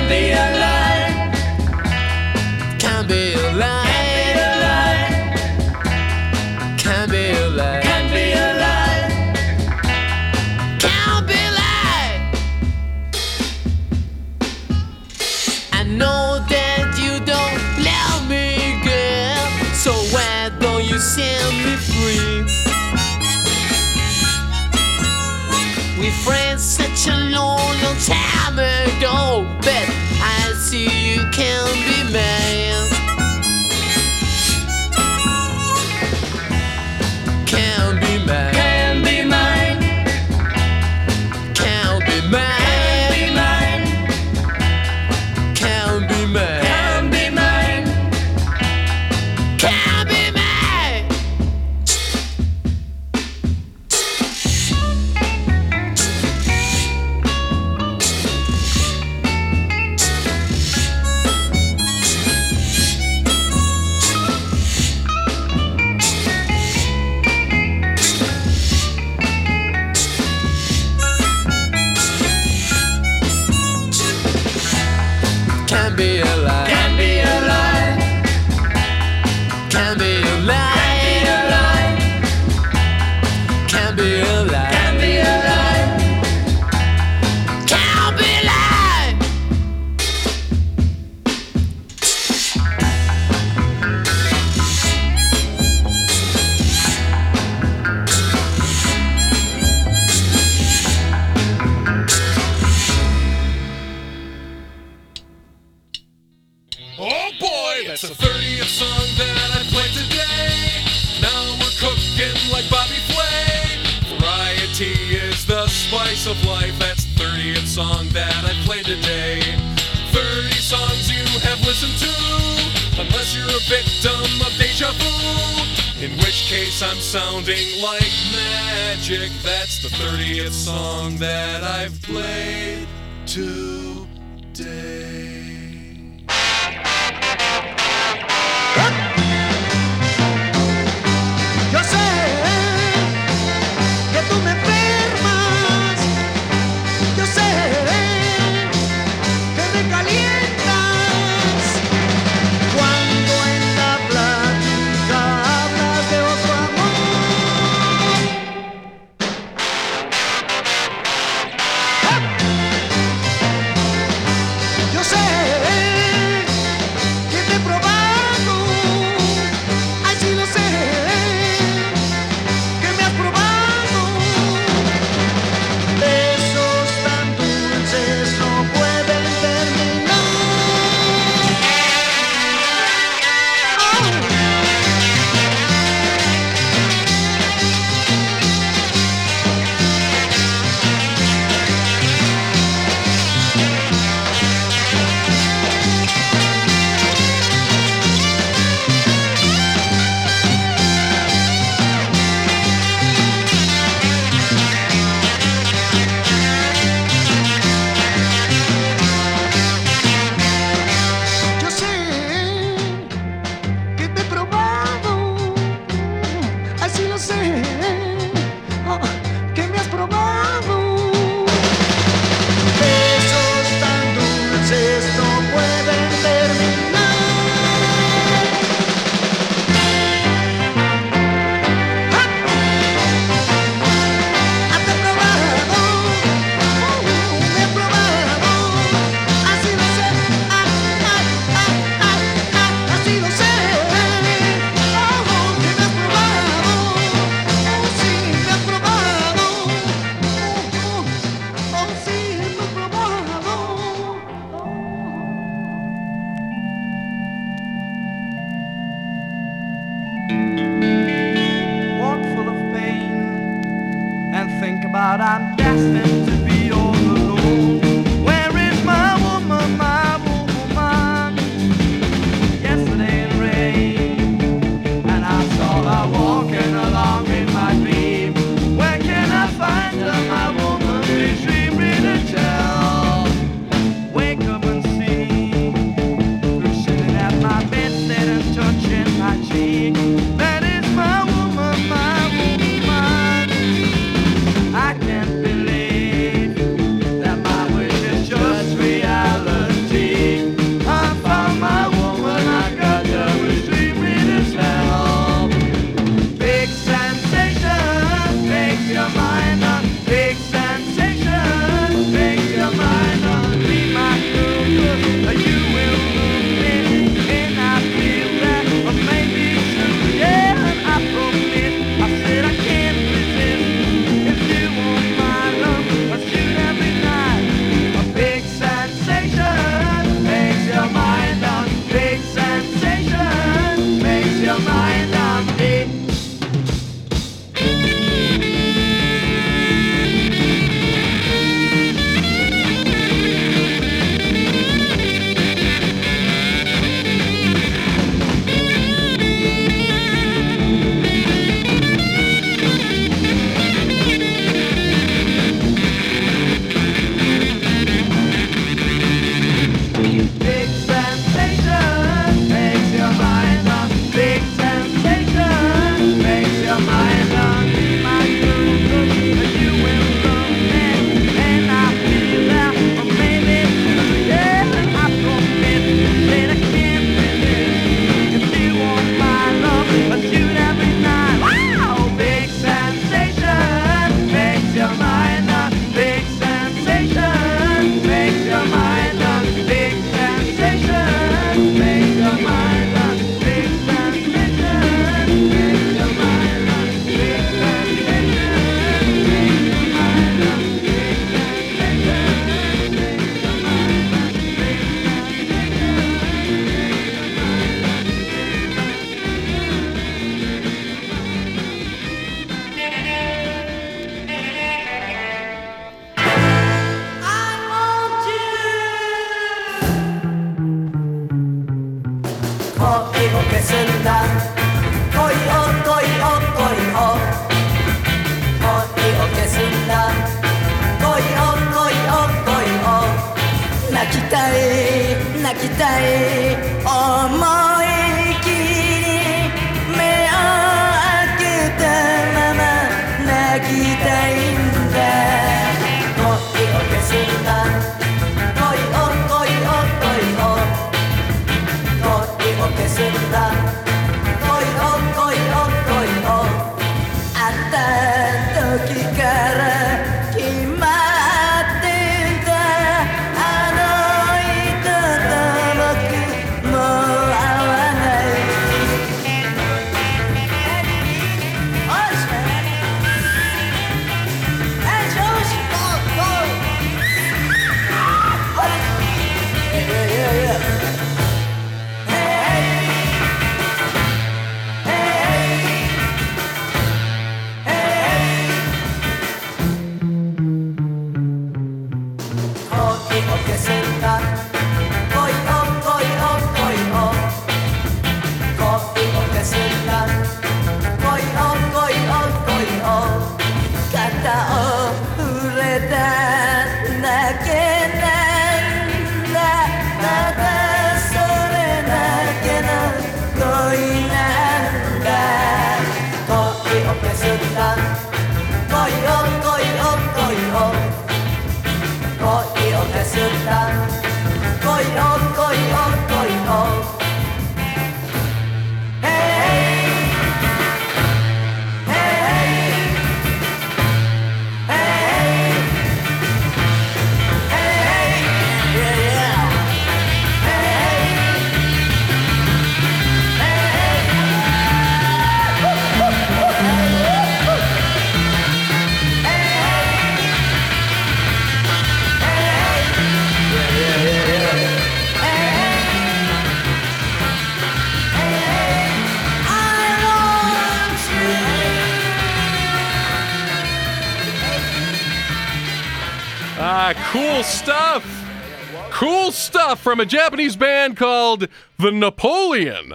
from a Japanese band called the Napoleon.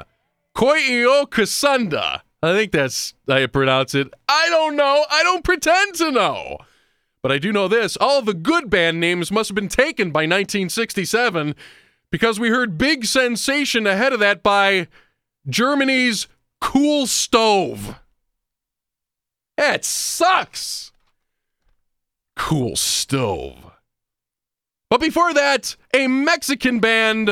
Koiyo Kasunda. I think that's how you pronounce it. I don't know. I don't pretend to know. But I do know this all the good band names must have been taken by 1967 because we heard Big Sensation ahead of that by Germany's Cool Stove. That sucks. Cool Stove. But before that, a Mexican band.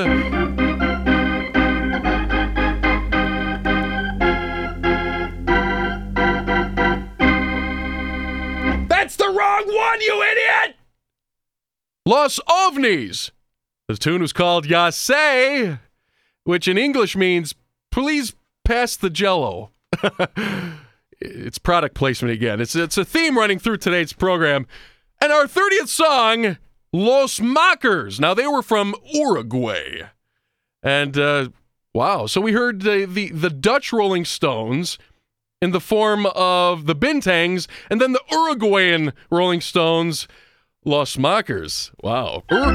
That's the wrong one, you idiot! Los OVNIs. The tune was called Ya Se, which in English means please pass the jello. it's product placement again. It's, it's a theme running through today's program. And our 30th song, Los Mockers. Now, they were from Uruguay. And uh, wow, so we heard the, the, the Dutch Rolling Stones in the form of the Bintangs, and then the Uruguayan Rolling Stones, Los Mockers. Wow. Ur-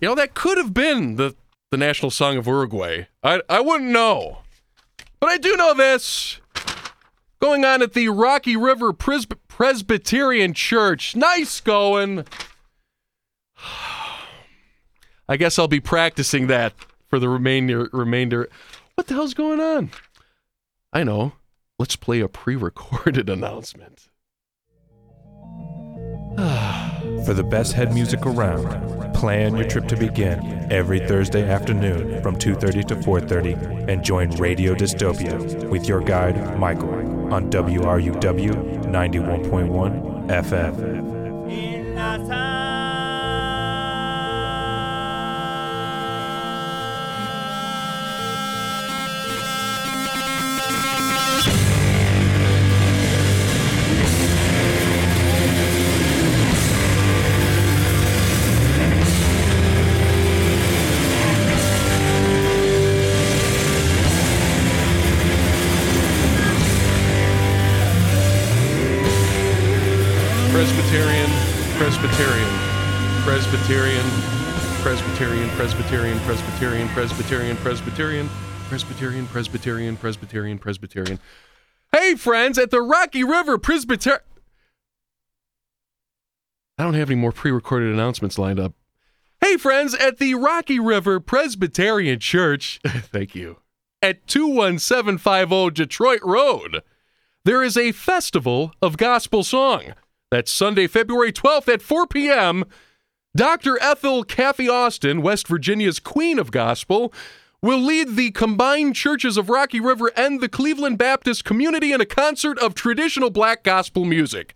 you know, that could have been the, the national song of Uruguay. I, I wouldn't know. But I do know this. Going on at the Rocky River Presb- Presbyterian Church. Nice going. I guess I'll be practicing that for the remainder remainder. What the hell's going on? I know. Let's play a pre-recorded announcement. For the best head music around, plan your trip to begin every Thursday afternoon from 2:30 to 4:30 and join Radio Dystopia with your guide Michael on WRUW 91.1 FM. Presbyterian, Presbyterian, Presbyterian, Presbyterian, Presbyterian, Presbyterian, Presbyterian, Presbyterian, Presbyterian. Hey, friends, at the Rocky River Presbyterian. I don't have any more pre recorded announcements lined up. Hey, friends, at the Rocky River Presbyterian Church, thank you, at 21750 Detroit Road, there is a festival of gospel song. That's Sunday, February 12th at 4 p.m. Dr. Ethel Kathy Austin, West Virginia's Queen of Gospel, will lead the combined churches of Rocky River and the Cleveland Baptist community in a concert of traditional black gospel music.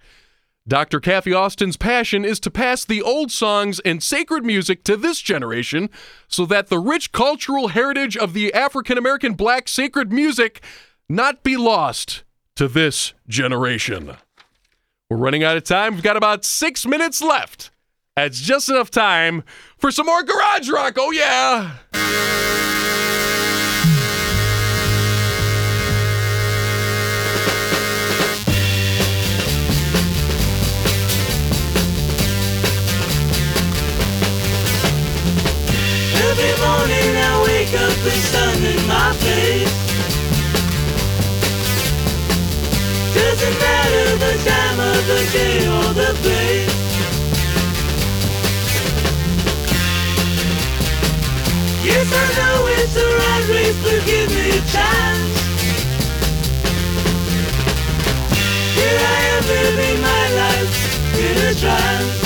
Dr. Kathy Austin's passion is to pass the old songs and sacred music to this generation so that the rich cultural heritage of the African American black sacred music not be lost to this generation. We're running out of time. We've got about six minutes left. That's just enough time for some more garage rock. Oh, yeah. Every morning I wake up with sun in my face. Doesn't matter the time of the day or the place. Yes, I know it's the right race, but give me a chance. Here I am living my life in a trance.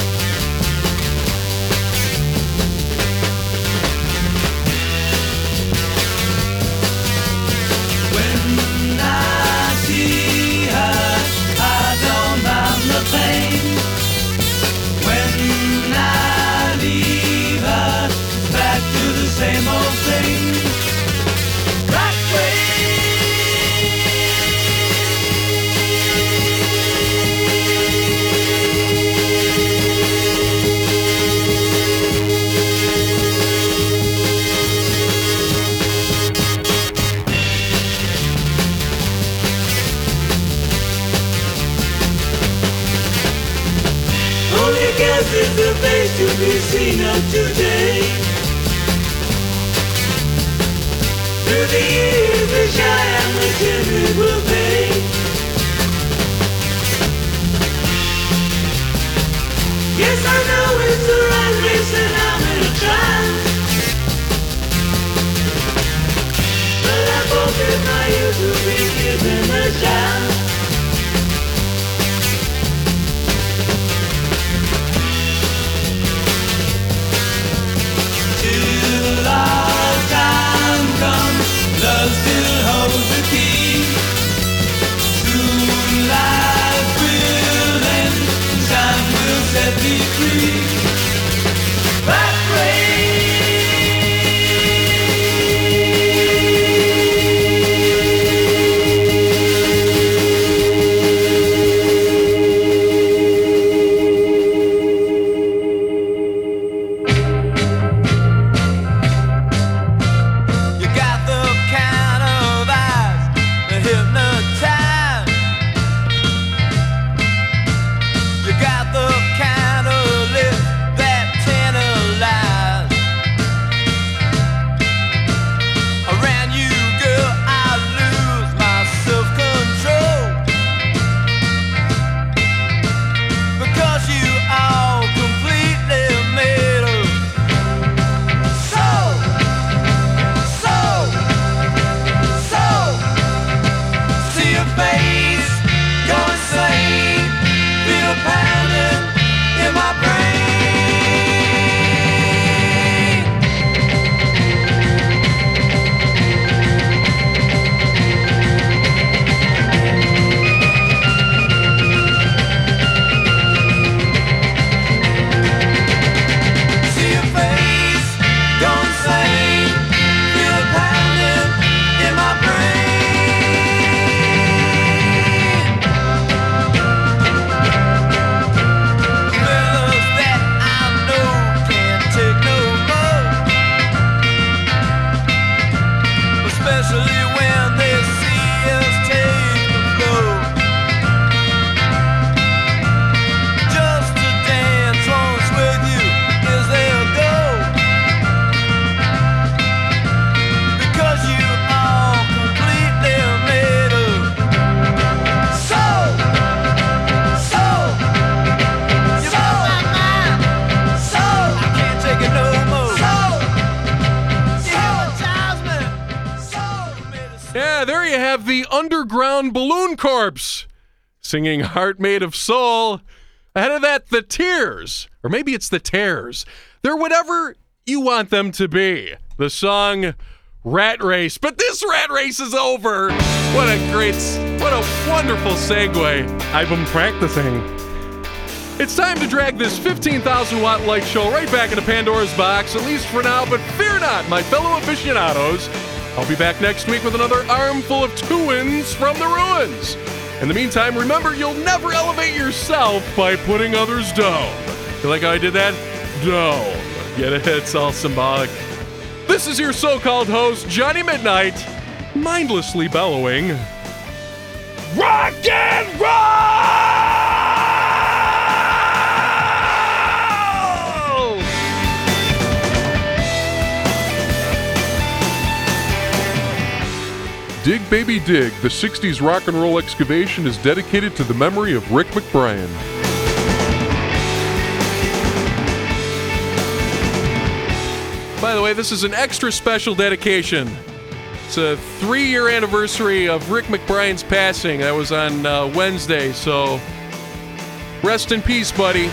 Yes, I singing Heart Made of Soul. Ahead of that, the Tears, or maybe it's the Tears. They're whatever you want them to be. The song Rat Race. But this rat race is over. What a great, what a wonderful segue. I've been practicing. It's time to drag this 15,000 watt light show right back into Pandora's box, at least for now. But fear not, my fellow aficionados. I'll be back next week with another armful of twins from the ruins. In the meantime, remember you'll never elevate yourself by putting others down. You like how I did that? Down. Get it? It's all symbolic. This is your so called host, Johnny Midnight, mindlessly bellowing. Rock and roll! Dig Baby Dig, the 60s rock and roll excavation is dedicated to the memory of Rick McBrien. By the way, this is an extra special dedication. It's a three year anniversary of Rick McBrien's passing. That was on uh, Wednesday, so rest in peace, buddy.